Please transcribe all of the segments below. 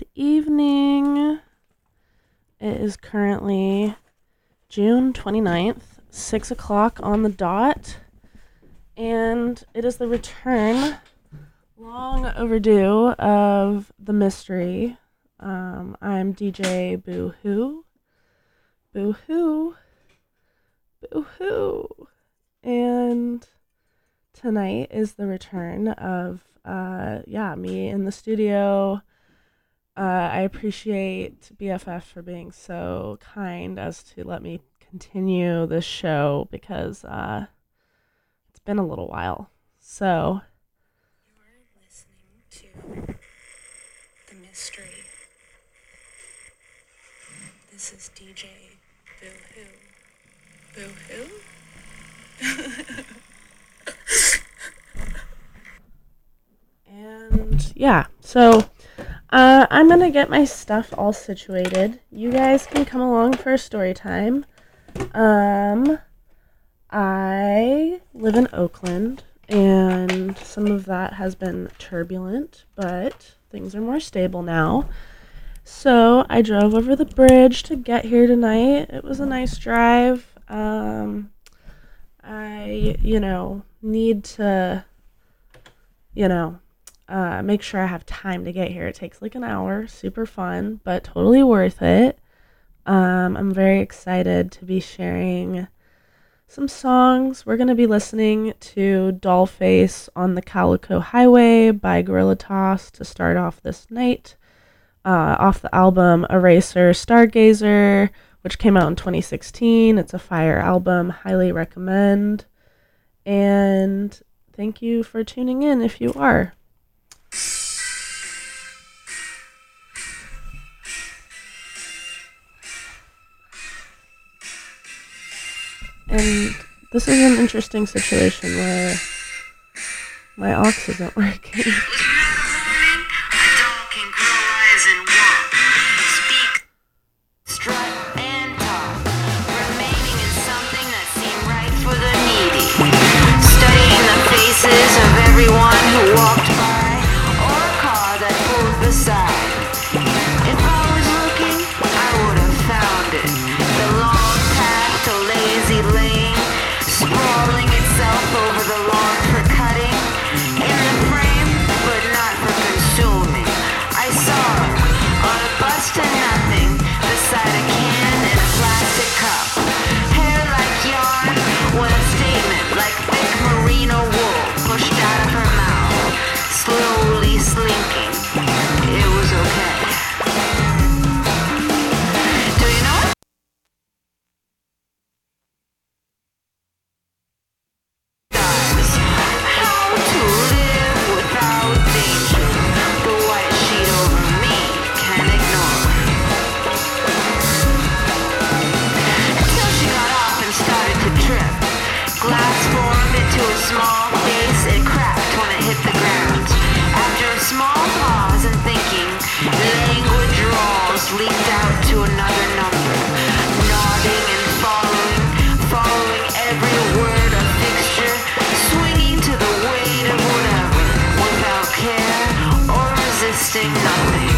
Good evening. It is currently June 29th, 6 o'clock on the dot, and it is the return, long overdue, of the mystery. Um, I'm DJ Boo Hoo. Boo Hoo. Boo Hoo. And tonight is the return of, uh, yeah, me in the studio uh, I appreciate BFF for being so kind as to let me continue this show because uh, it's been a little while. So. You're listening to The Mystery. This is DJ Boo Hoo. Boo Hoo? And yeah, so uh, I'm gonna get my stuff all situated. You guys can come along for a story time. Um, I live in Oakland, and some of that has been turbulent, but things are more stable now. So I drove over the bridge to get here tonight. It was a nice drive. Um, I, you know, need to, you know, uh, make sure I have time to get here. It takes like an hour, super fun, but totally worth it. Um, I'm very excited to be sharing some songs. We're going to be listening to Dollface on the Calico Highway by Guerrilla Toss to start off this night. Uh, off the album Eraser Stargazer, which came out in 2016. It's a fire album, highly recommend. And thank you for tuning in if you are. And this is an interesting situation where my aux isn't working. of everyone who walked small face and cracked when it hit the ground. After a small pause and thinking, languid drawls leaked out to another number. Nodding and following, following every word of fixture, swinging to the weight of whatever, without care or resisting nothing.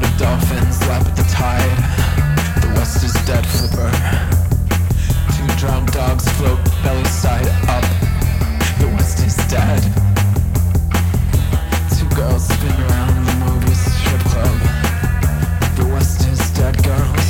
of dolphins lap at the tide. The west is dead flipper. Two drowned dogs float belly side. The west is dead. Two girls spin around the strip club. The west is dead girl.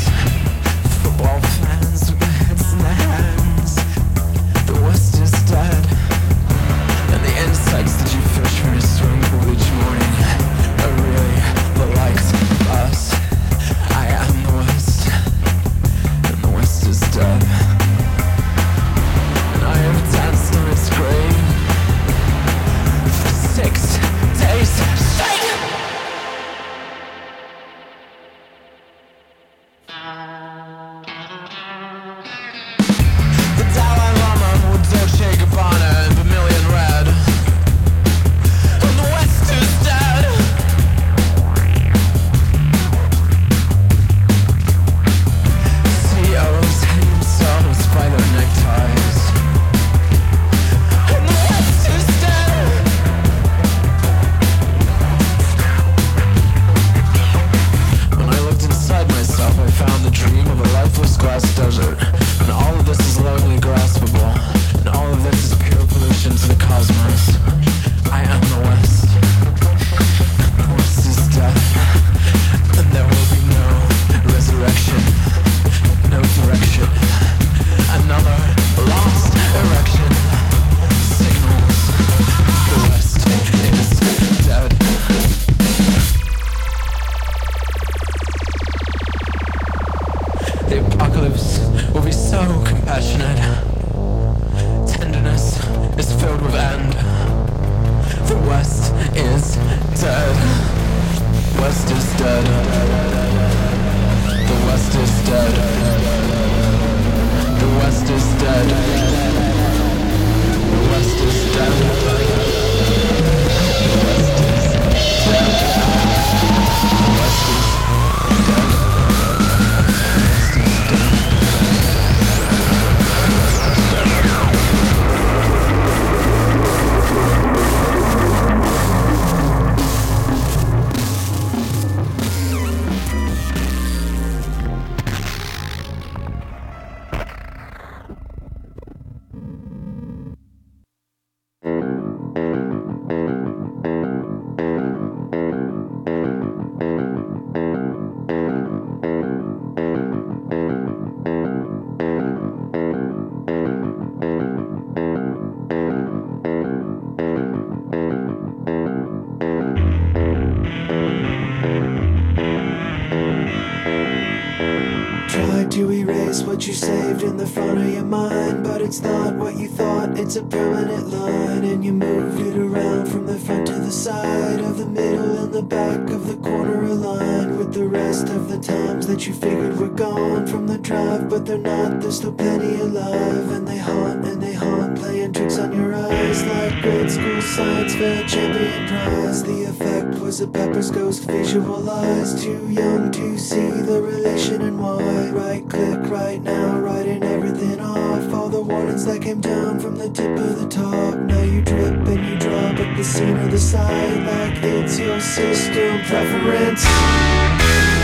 just a penny alive And they haunt and they haunt Playing tricks on your eyes Like grade school science fair champion prize. The effect was a Pepper's ghost visualized. Too young to see the relation and why. Right click right now Writing everything off. All the warnings that came down From the tip of the top. Now you drip and you drop At the scene or the side Like it's your system preference.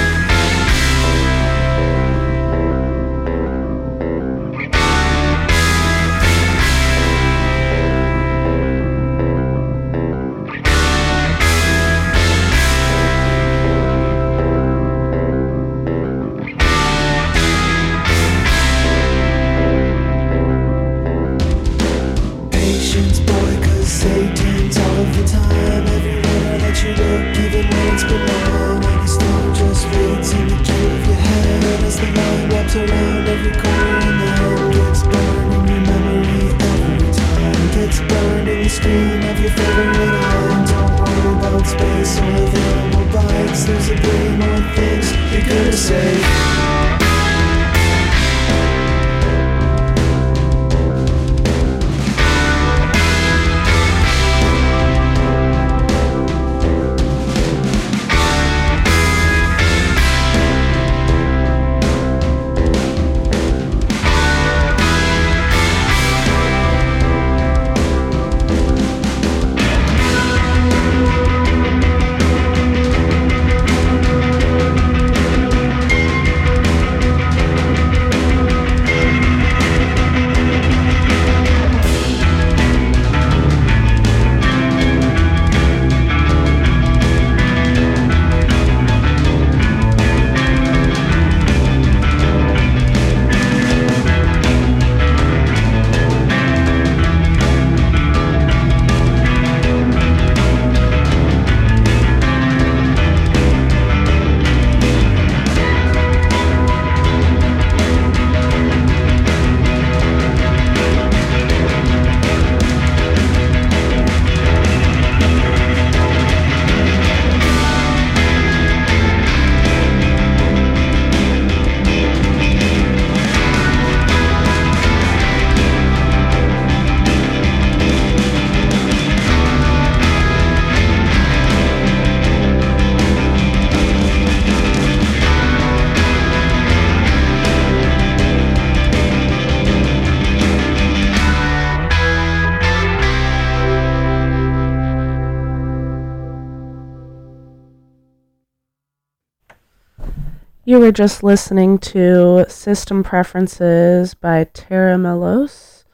You were just listening to System Preferences by Tera Melos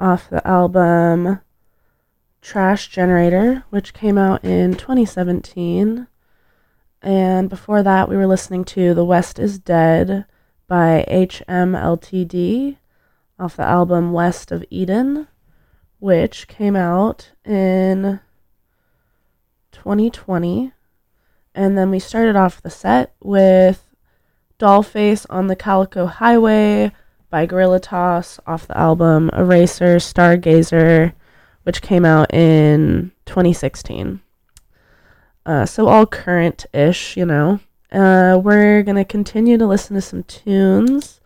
off the album Trash Generator, which came out in 2017. And before that, we were listening to The West is Dead by HMLTD off the album West of Eden, which came out in 2020. And then we started off the set with Dollface on the Calico Highway by Guerrilla Toss off the album Eraser Stargazer, which came out in 2016. Uh, so all current ish, you know. Uh, we're going to continue to listen to some tunes.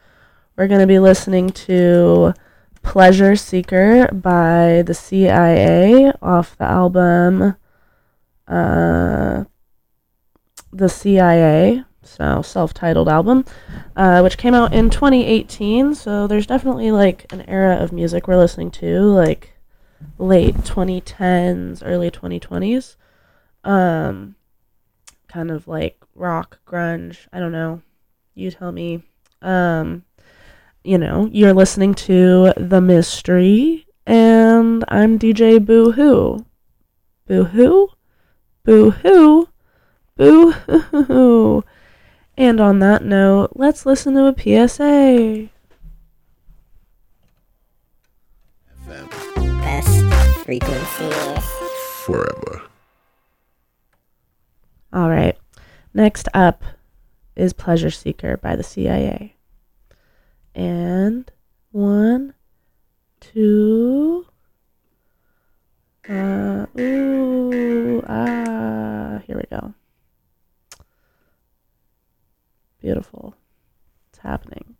We're going to be listening to Pleasure Seeker by the CIA off the album uh, The CIA so self-titled album, uh, which came out in 2018. So there's definitely like an era of music we're listening to, like late 2010s, early 2020s. Um, kind of like rock, grunge. I don't know. You tell me. Um, you know, you're listening to The Mystery, and I'm DJ Boo Hoo. Boo Hoo? Boo Hoo? Boo Hoo. And on that note, let's listen to a PSA. Best frequency. Forever. All right. Next up is Pleasure Seeker by the CIA. And one, two, uh, ooh, ah, here we go. Beautiful. It's happening.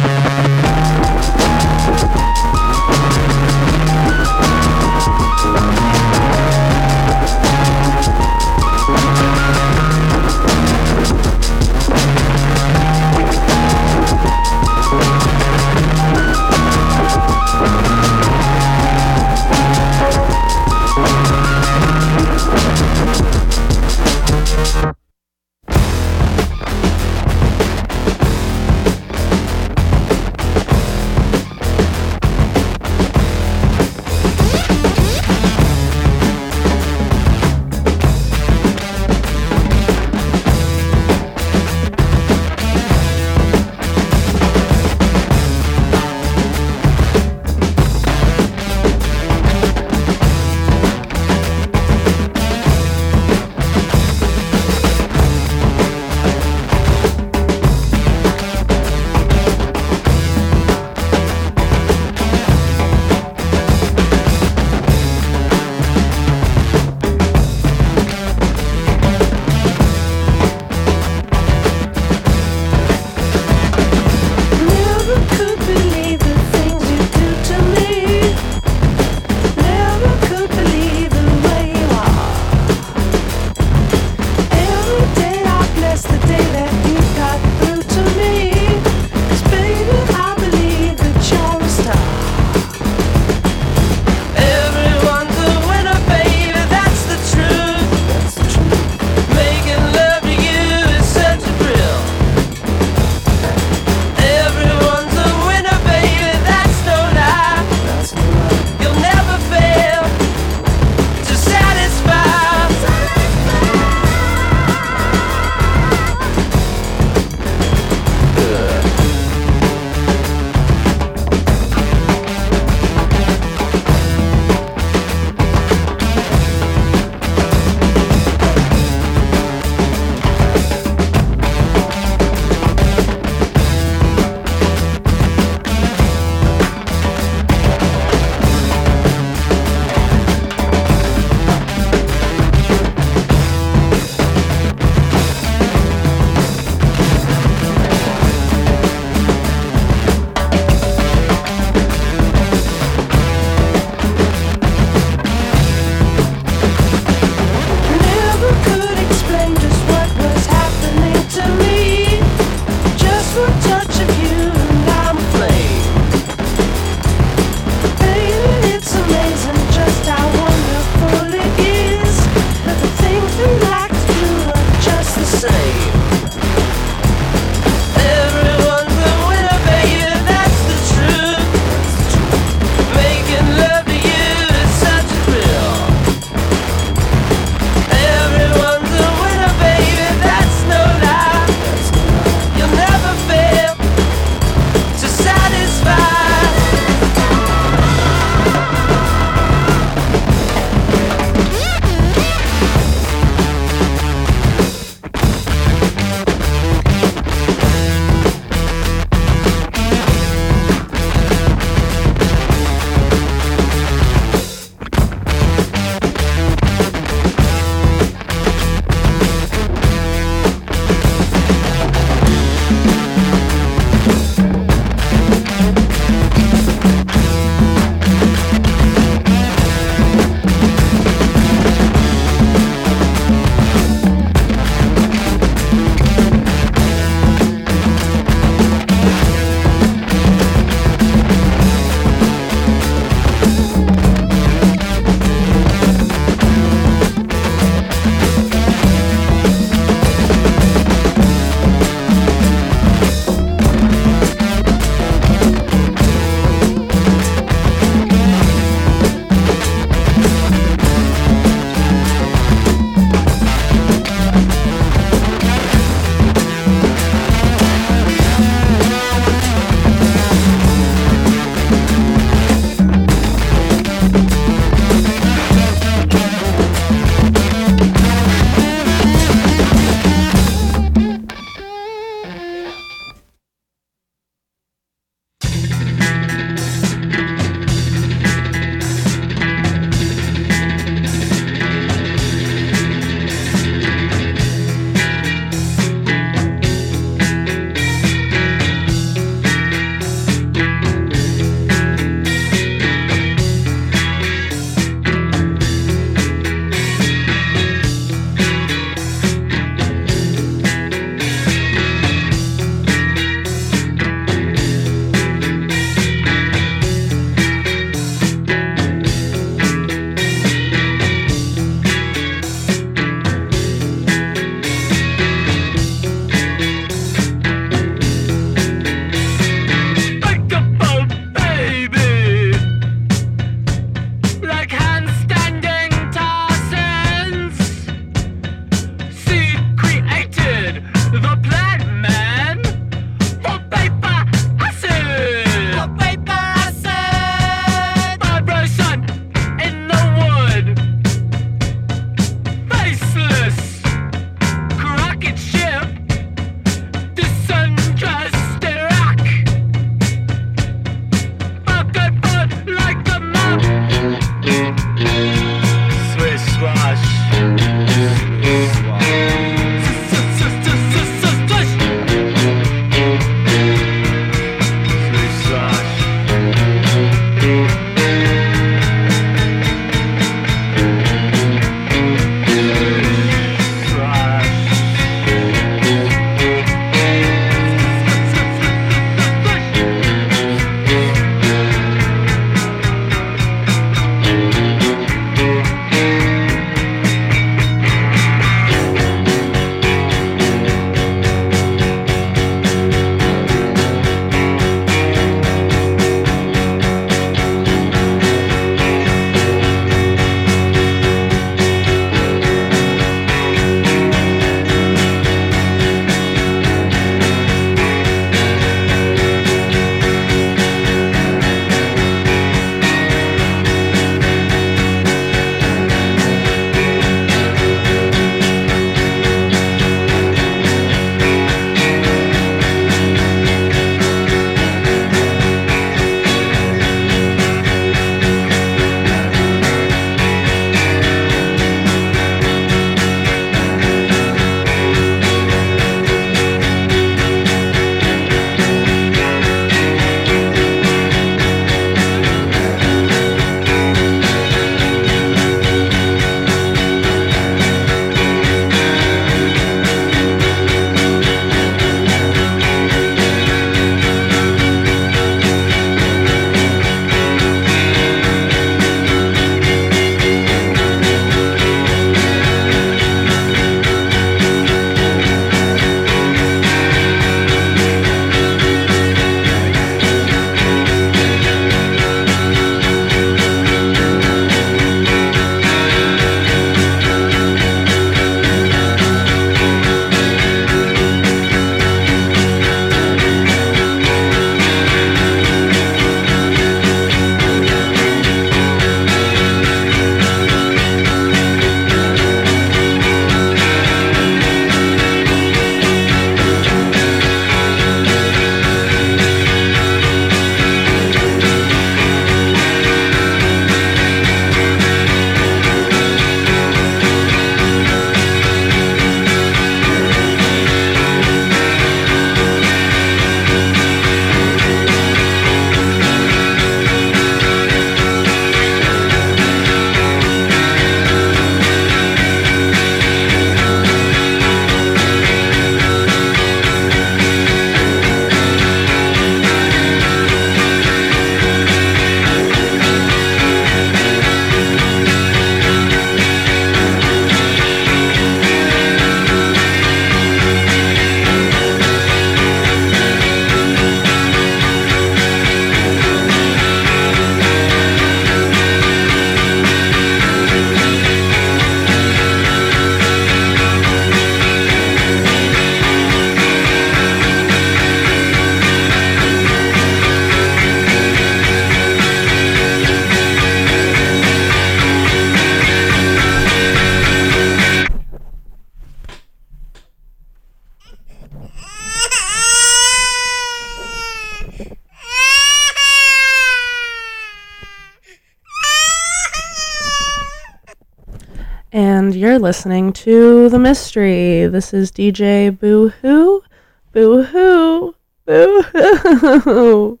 Listening to The Mystery. This is DJ Boo Hoo, Boo Hoo, Boo Hoo.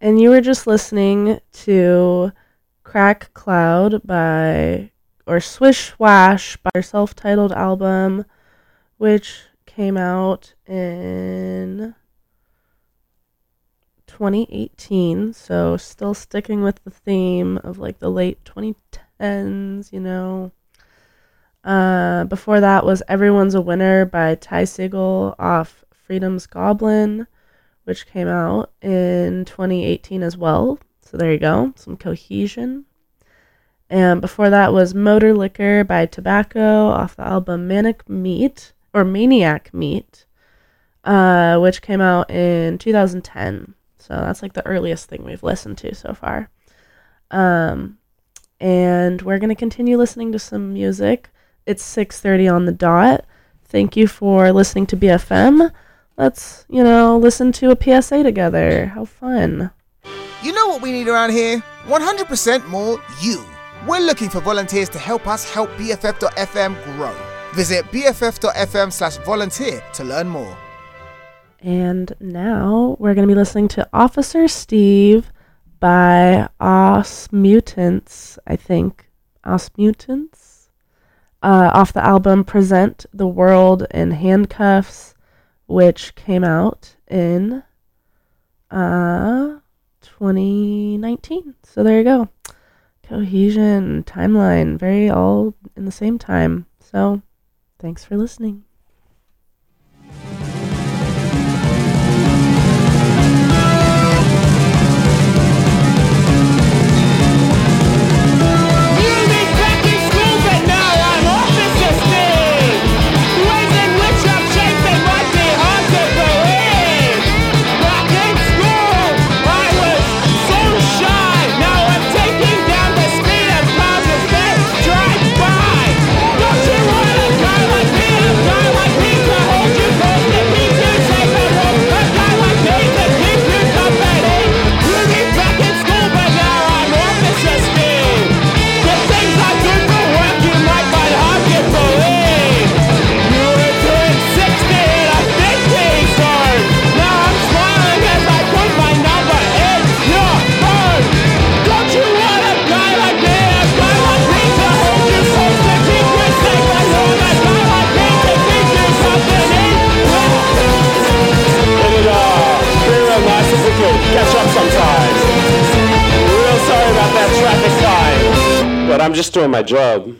And you were just listening to Crack Cloud by, or Swish Swash by their self titled album, which came out in 2018. So still sticking with the theme of like the late 2010s, you know. Uh, before that was Everyone's a Winner by Ty Segall off Freedom's Goblin, which came out in 2018 as well. So there you go, some cohesion. And before that was Motor Liquor by Tobacco off the album Manic Meat or Maniac Meat, uh, which came out in 2010. So that's like the earliest thing we've listened to so far. Um, and we're gonna continue listening to some music. It's 6:30 on the dot. Thank you for listening to BFM. Let's, you know, listen to a PSA together. How fun. You know what we need around here? 100% more you. We're looking for volunteers to help us help BFF.FM grow. Visit BFF.FM slash volunteer to learn more. And now we're going to be listening to Officer Steve by Ausmuteants, I think. Ausmuteants? Uh, off the album Present the World in Handcuffs, which came out in uh, 2019. So there you go. Cohesion, timeline, very all in the same time. So thanks for listening. I'm just doing my job.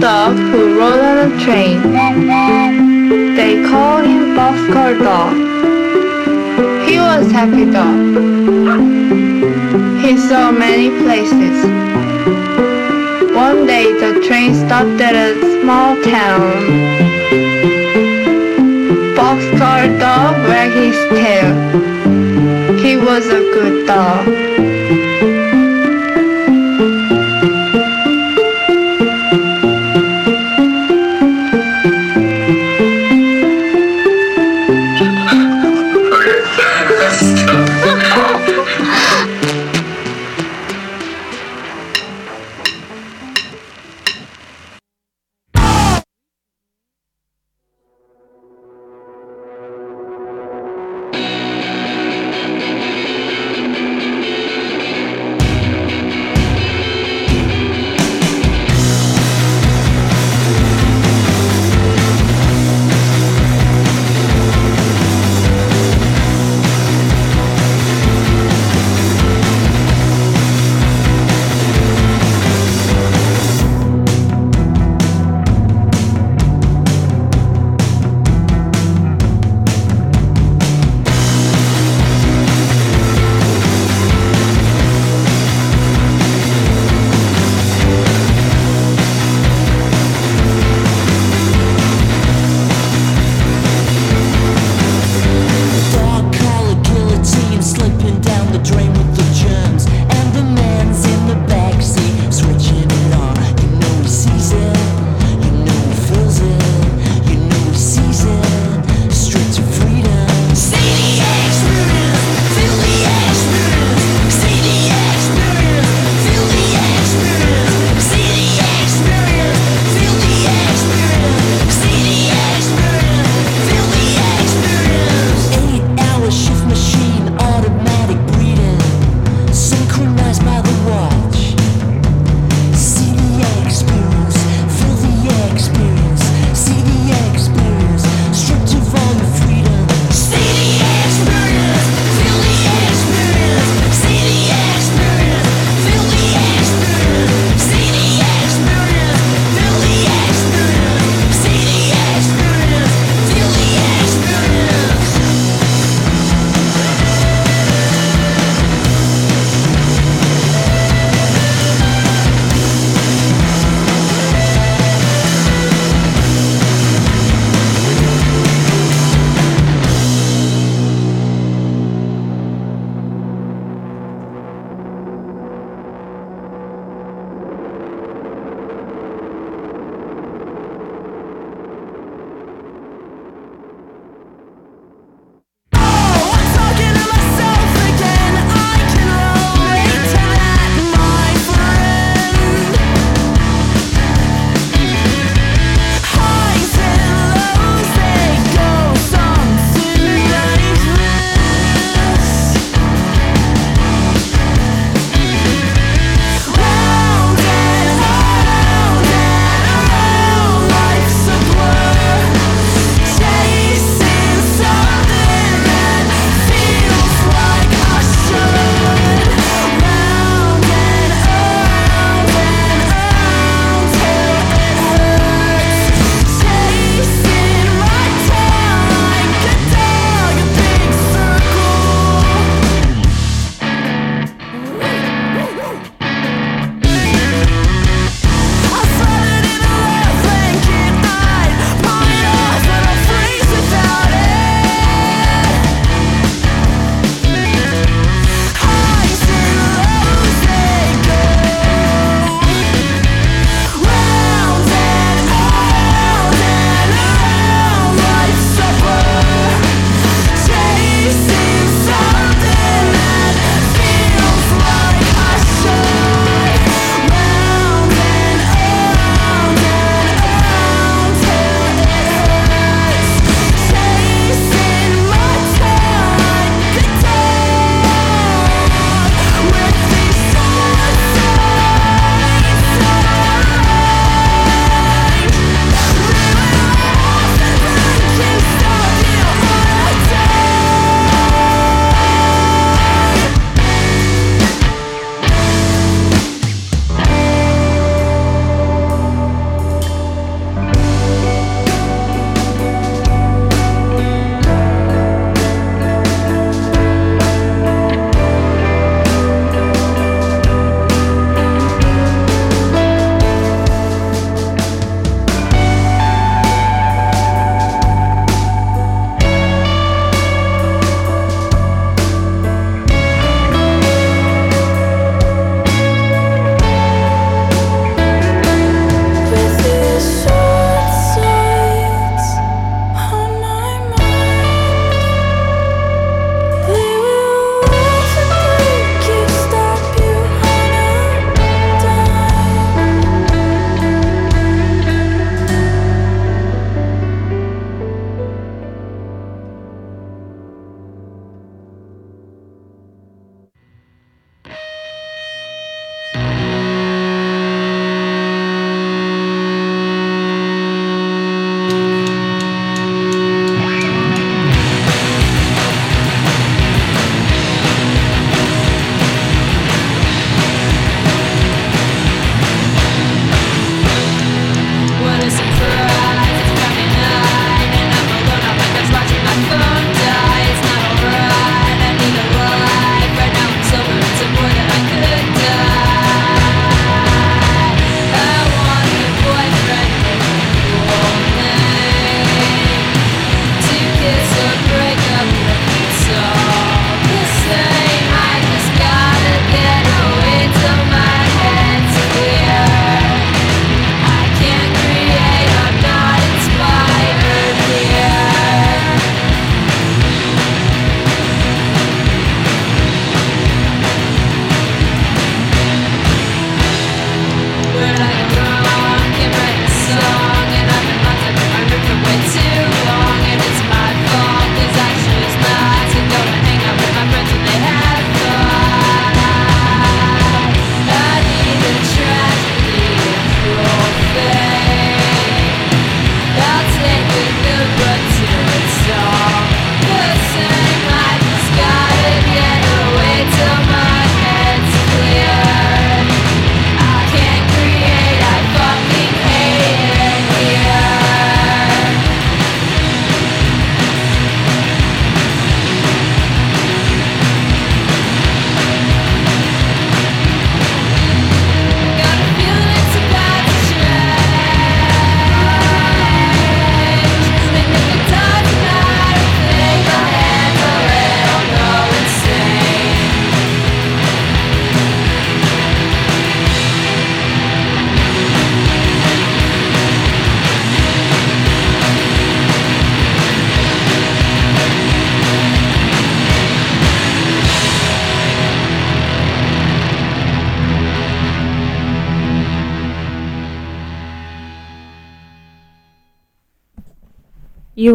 dog who rode on a train. They called him Boxcar Dog. He was happy dog. He saw many places. One day the train stopped at a small town. Boxcar Dog wagged his tail. He was a good dog.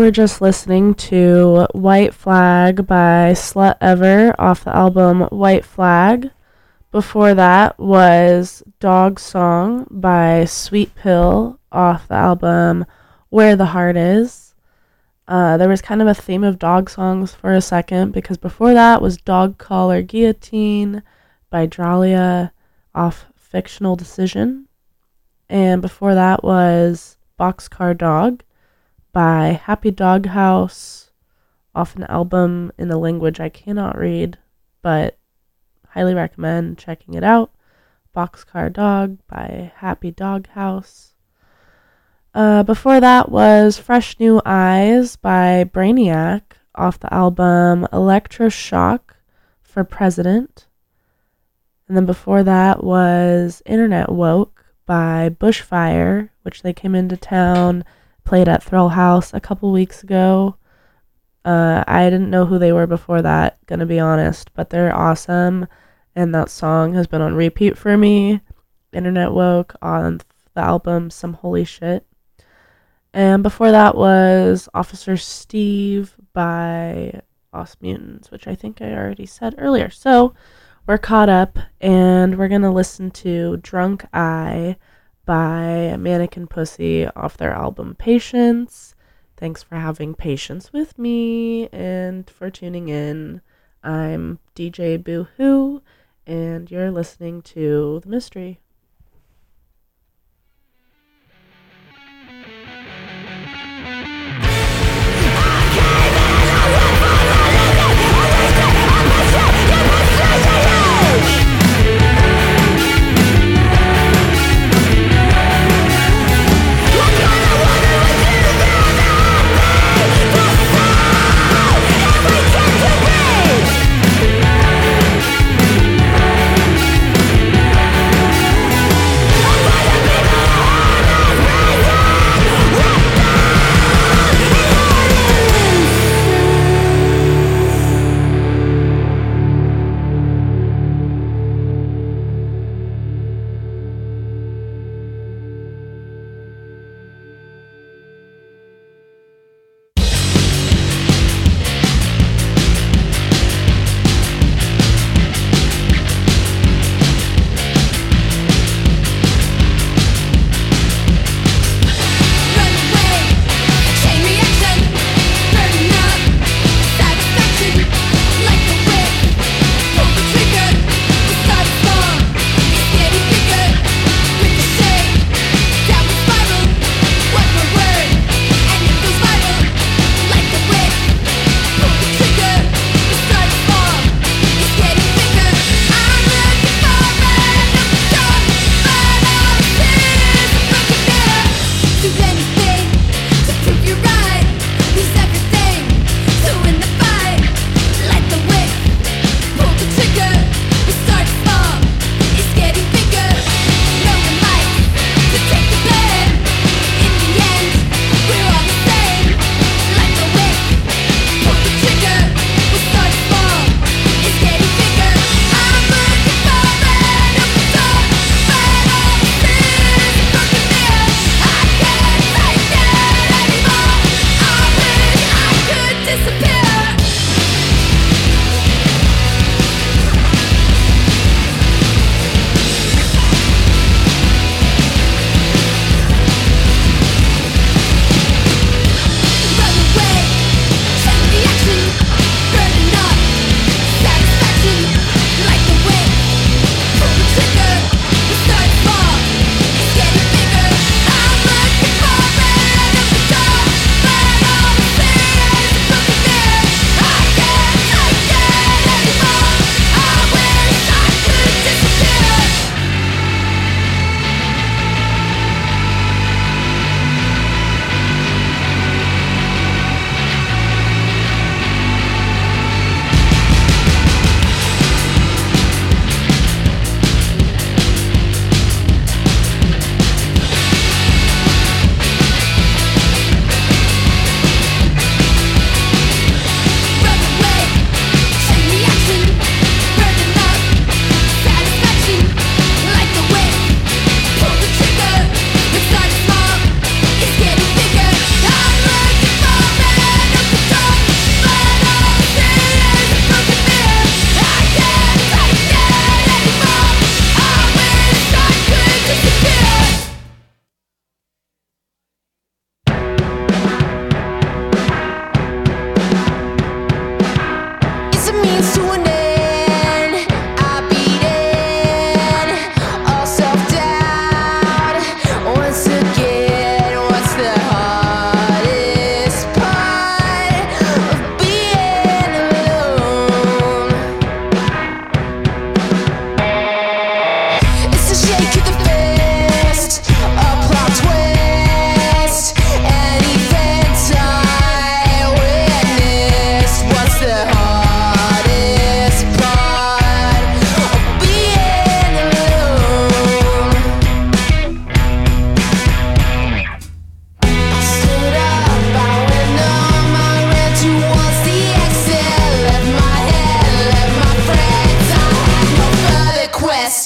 Were just listening to White Flag by Slutever off the album White Flag. Before that was Dog Song by Sweet Pill off the album Where the Heart Is. Uh, there was kind of a theme of dog songs for a second because before that was Dog Collar Guillotine by Dralia off Fictional Decision. And before that was Boxcar Dog by Happy Dog House off an album in a language I cannot read, but highly recommend checking it out. Boxcar Dog by Happy Dog House. Uh, before that was Fresh New Eyes by Brainiac off the album Electroshock for President. And then before that was Internet Woke by Bushfire, which they came into town, played at Thrill House a couple weeks ago. Uh, I didn't know who they were before that, gonna be honest, but they're awesome. And that song has been on repeat for me. Internet Woke on the album Some Holy Shit. And before that was Officer Steve by Ausmuteants, which I think I already said earlier. So we're caught up and we're going to listen to Drunk II by Mannequin Pussy off their album Patience. Thanks for having patience with me and for tuning in. I'm DJ Boohoo, and you're listening to The Mystery.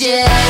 yeah.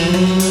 Seen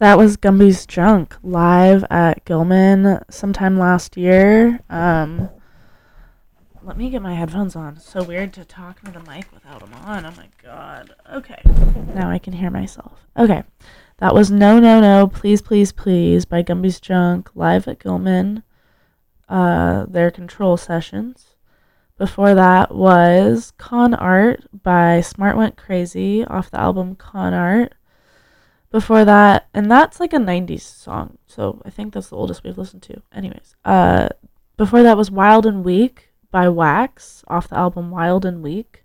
That was Gumby's Junk live at Gilman sometime last year. Um, let me get my headphones on. It's so weird to talk into the mic without them on. Oh my god. Okay. Now I can hear myself. Okay. That was No No No Please Please Please by Gumby's Junk live at Gilman. Uh, their control sessions. Before that was Con Art by Smart Went Crazy off the album Con Art. Before that, and that's like a 90s song, so I think that's the oldest we've listened to. Anyways, uh, before that was Wild and Weak by Wax off the album Wild and Weak.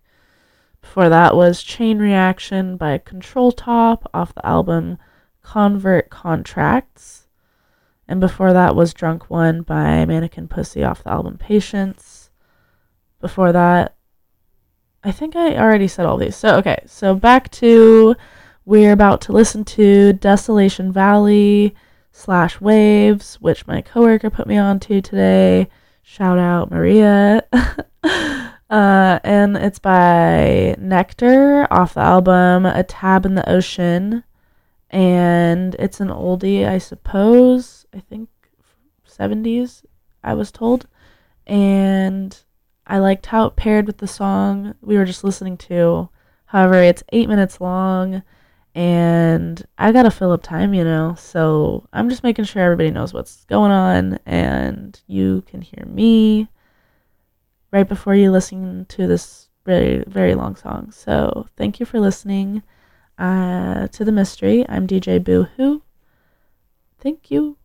Before that was Chain Reaction by Control Top off the album Covert Contracts. And before that was Drunk One by Mannequin Pussy off the album Patience. Before that, I think I already said all these. So, okay, so back to we're about to listen to Desolation Valley slash Waves, which my coworker put me on to today. Shout out Maria. uh, and it's by Nektar off the album A Tab in the Ocean. And it's an oldie, I suppose. I think 70s, I was told. And I liked how it paired with the song we were just listening to. However, it's eight minutes long, and I gotta fill up time, you know. So I'm just making sure everybody knows what's going on, and you can hear me right before you listen to this very, very long song. So thank you for listening uh, to the mystery. I'm DJ Boo Hoo. Thank you.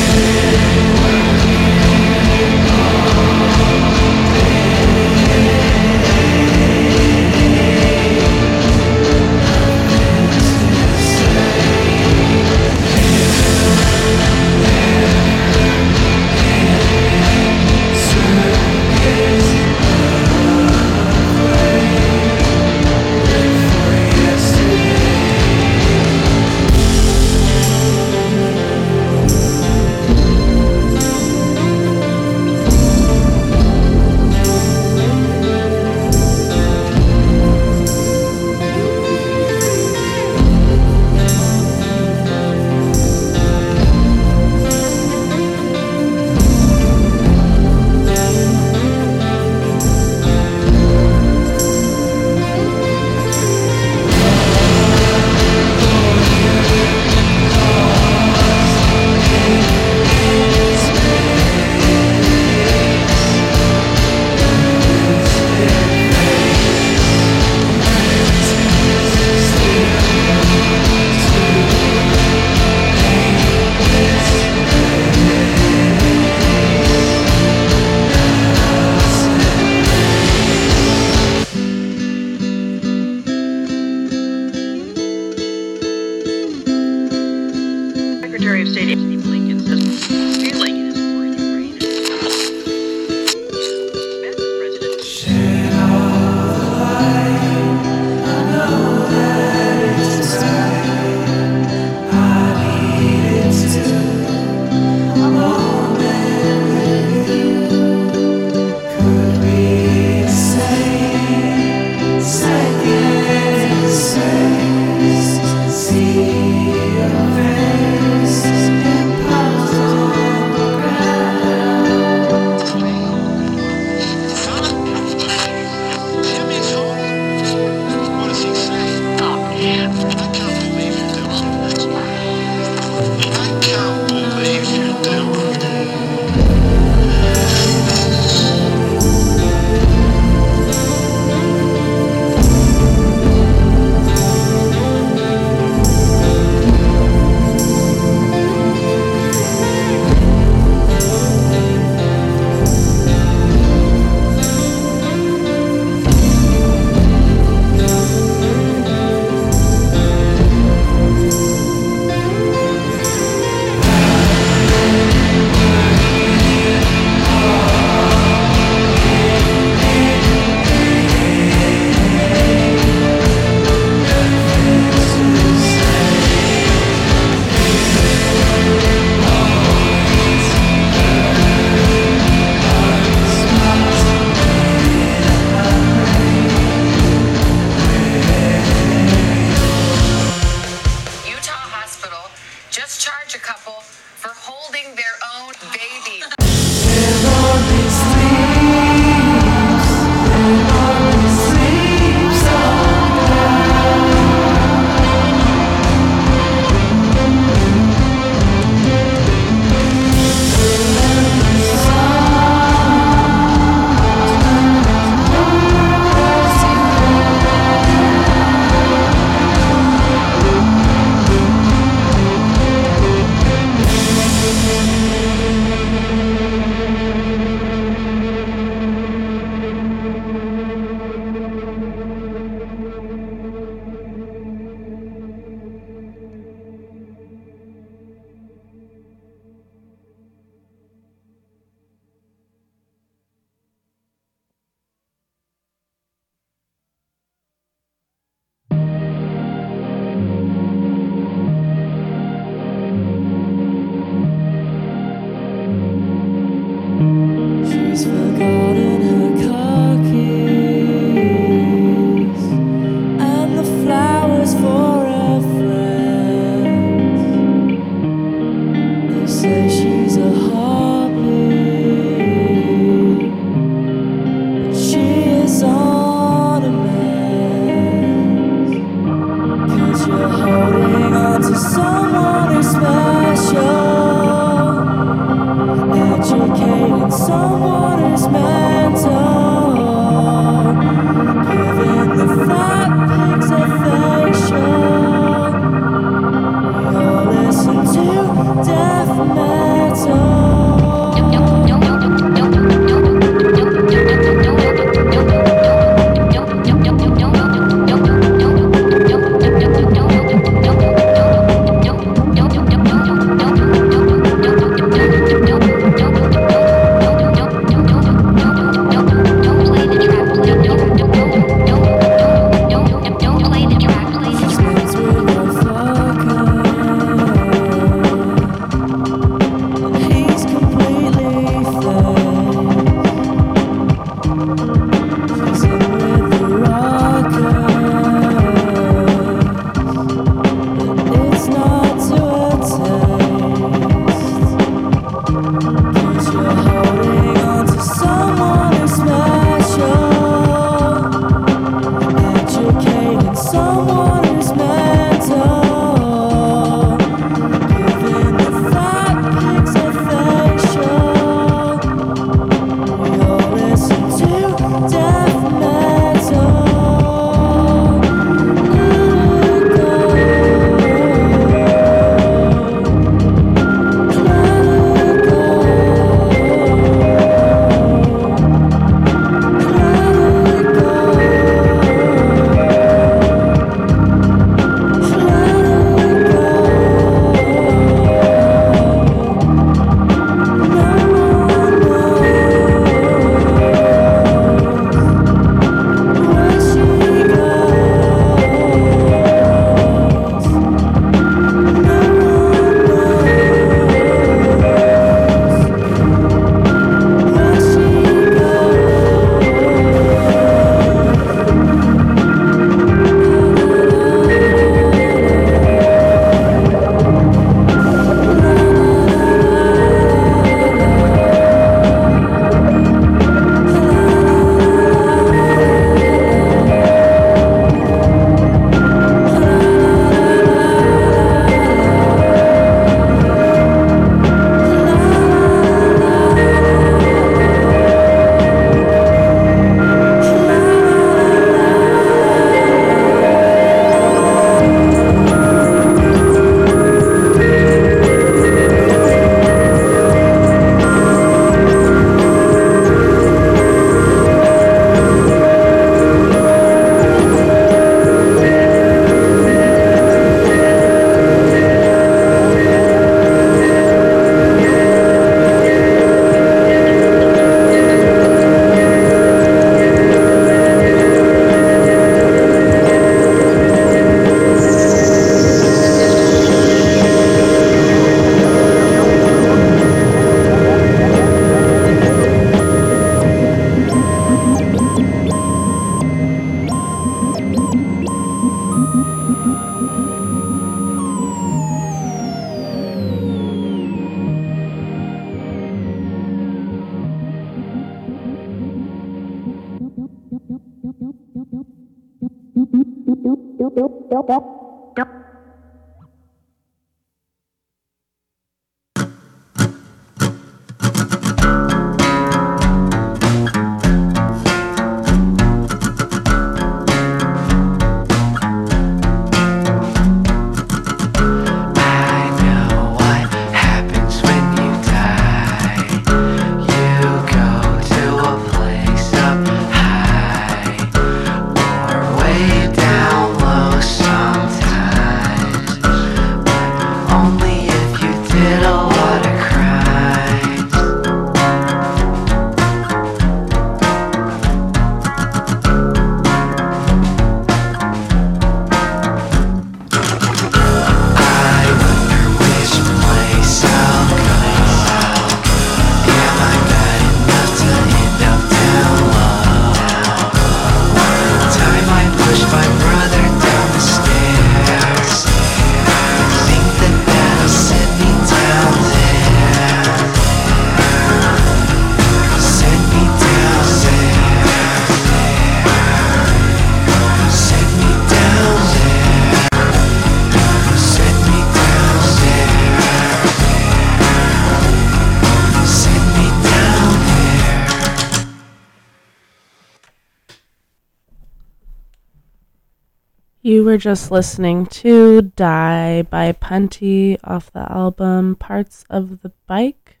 You were just listening to Die by Punty off the album Parts of the Bike.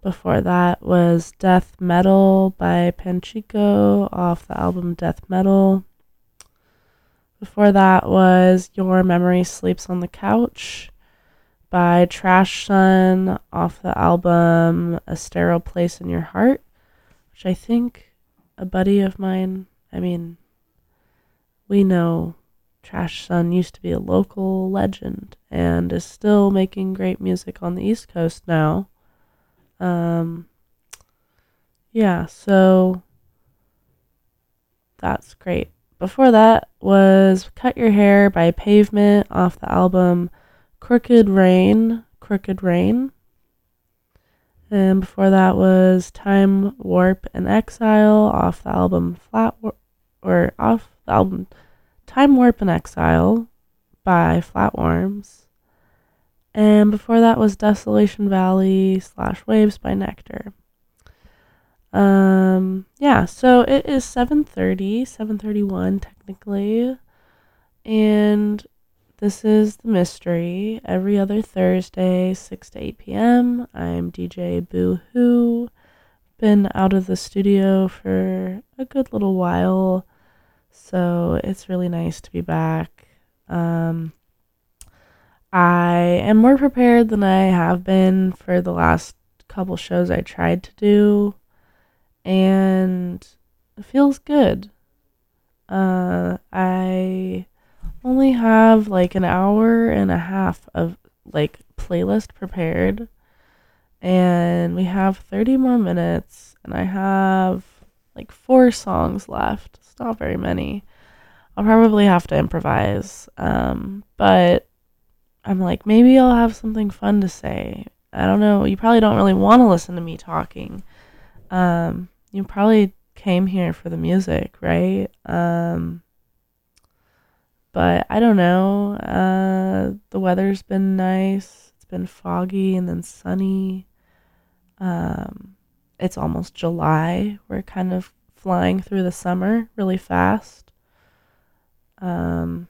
Before that was Death Metal by Panchiko off the album Death Metal. Before that was Your Memory Sleeps on the Couch by Trash Sun off the album A Sterile Place in Your Heart, which I think a buddy of mine, I mean, we know Trash Sun used to be a local legend and is still making great music on the East Coast now. Um, yeah, so that's great. Before that was Cut Your Hair by Pavement off the album Crooked Rain, Crooked Rain. And before that was Time Warp and Exile off the album Flat War- or off album Time Warp and Exile by Flatworms. And before that was Desolation Valley slash Waves by Nektar. Um yeah, so it is 7:30, 7:31 technically. And this is the mystery every other Thursday, 6 to 8 p.m. I'm DJ Boo Hoo. Been out of the studio for a good little while, so it's really nice to be back. Um, I am more prepared than I have been for the last couple shows I tried to do, and it feels good. Uh, I only have like an hour and a half of like playlist prepared and we have 30 more minutes and I have like four songs left. Not very many. I'll probably have to improvise. Um, but I'm like maybe I'll have something fun to say. I don't know. You probably don't really want to listen to me talking. Um, you probably came here for the music, right? Um, but I don't know. Uh, the weather's been nice. It's been foggy and then sunny. Um, it's almost July. We're kind of flying through the summer really fast. Um,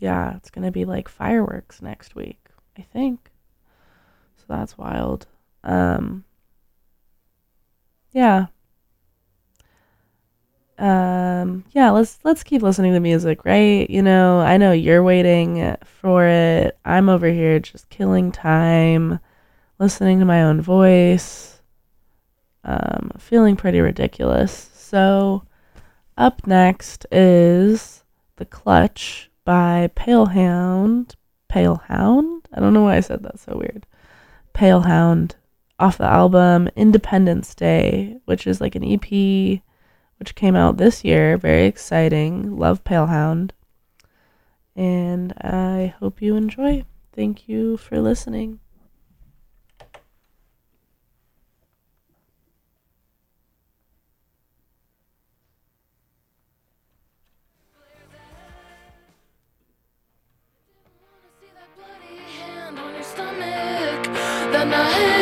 yeah, it's gonna be like fireworks next week, I think. So that's wild. Um, yeah. Um, yeah, let's let's keep listening to music, right? You know, I know you're waiting for it. I'm over here just killing time, listening to my own voice. Um, feeling pretty ridiculous. So, up next is The Clutch by Palehound. Pale Hound? I don't know why I said that so weird. Palehound off the album Independence Day, which is like an EP which came out this year. Very exciting. Love Palehound. And I hope you enjoy. Thank you for listening. Night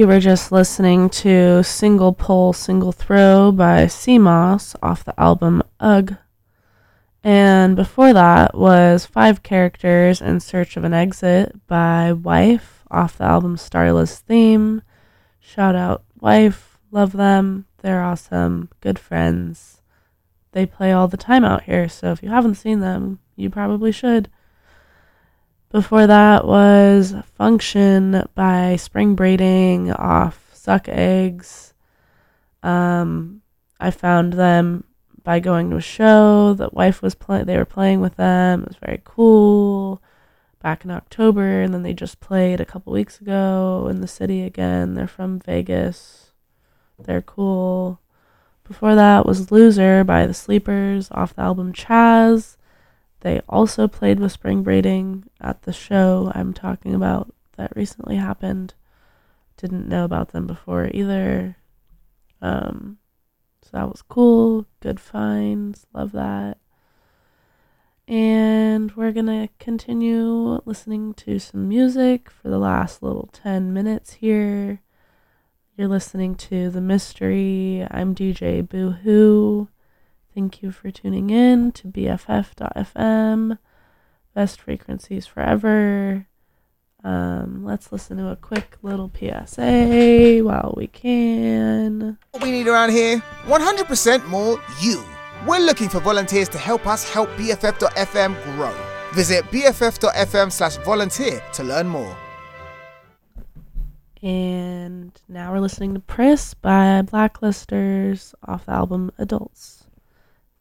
You were just listening to Single Pull, Single Throw by CMOS off the album Ugh. And before that was Five Characters in Search of an Exit by Wife off the album Starless Theme. Shout out Wife, love them. They're awesome, good friends. They play all the time out here, so if you haven't seen them, you probably should. Before that was Function by Spring Braiding off Suck Eggs. Um, I found them by going to a show that wife was playing. They were playing with them. It was very cool. Back in October, and then they just played a couple weeks ago in the city again. They're from Vegas. They're cool. Before that was Loser by The Sleepers off the album Chaz. They also played with Spring Braiding at the show I'm talking about that recently happened. Didn't know about them before either. Um, so that was cool. Good finds. Love that. And we're going to continue listening to some music for the last little 10 minutes here. You're listening to The Mystery. I'm DJ Boohoo. Thank you for tuning in to BFF.fm. Best frequencies forever. Um, let's listen to a quick little PSA while we can. What we need around here 100% more you. We're looking for volunteers to help us help BFF.fm grow. Visit BFF.fm slash volunteer to learn more. And now we're listening to Priss by Blacklisters off the album Adults.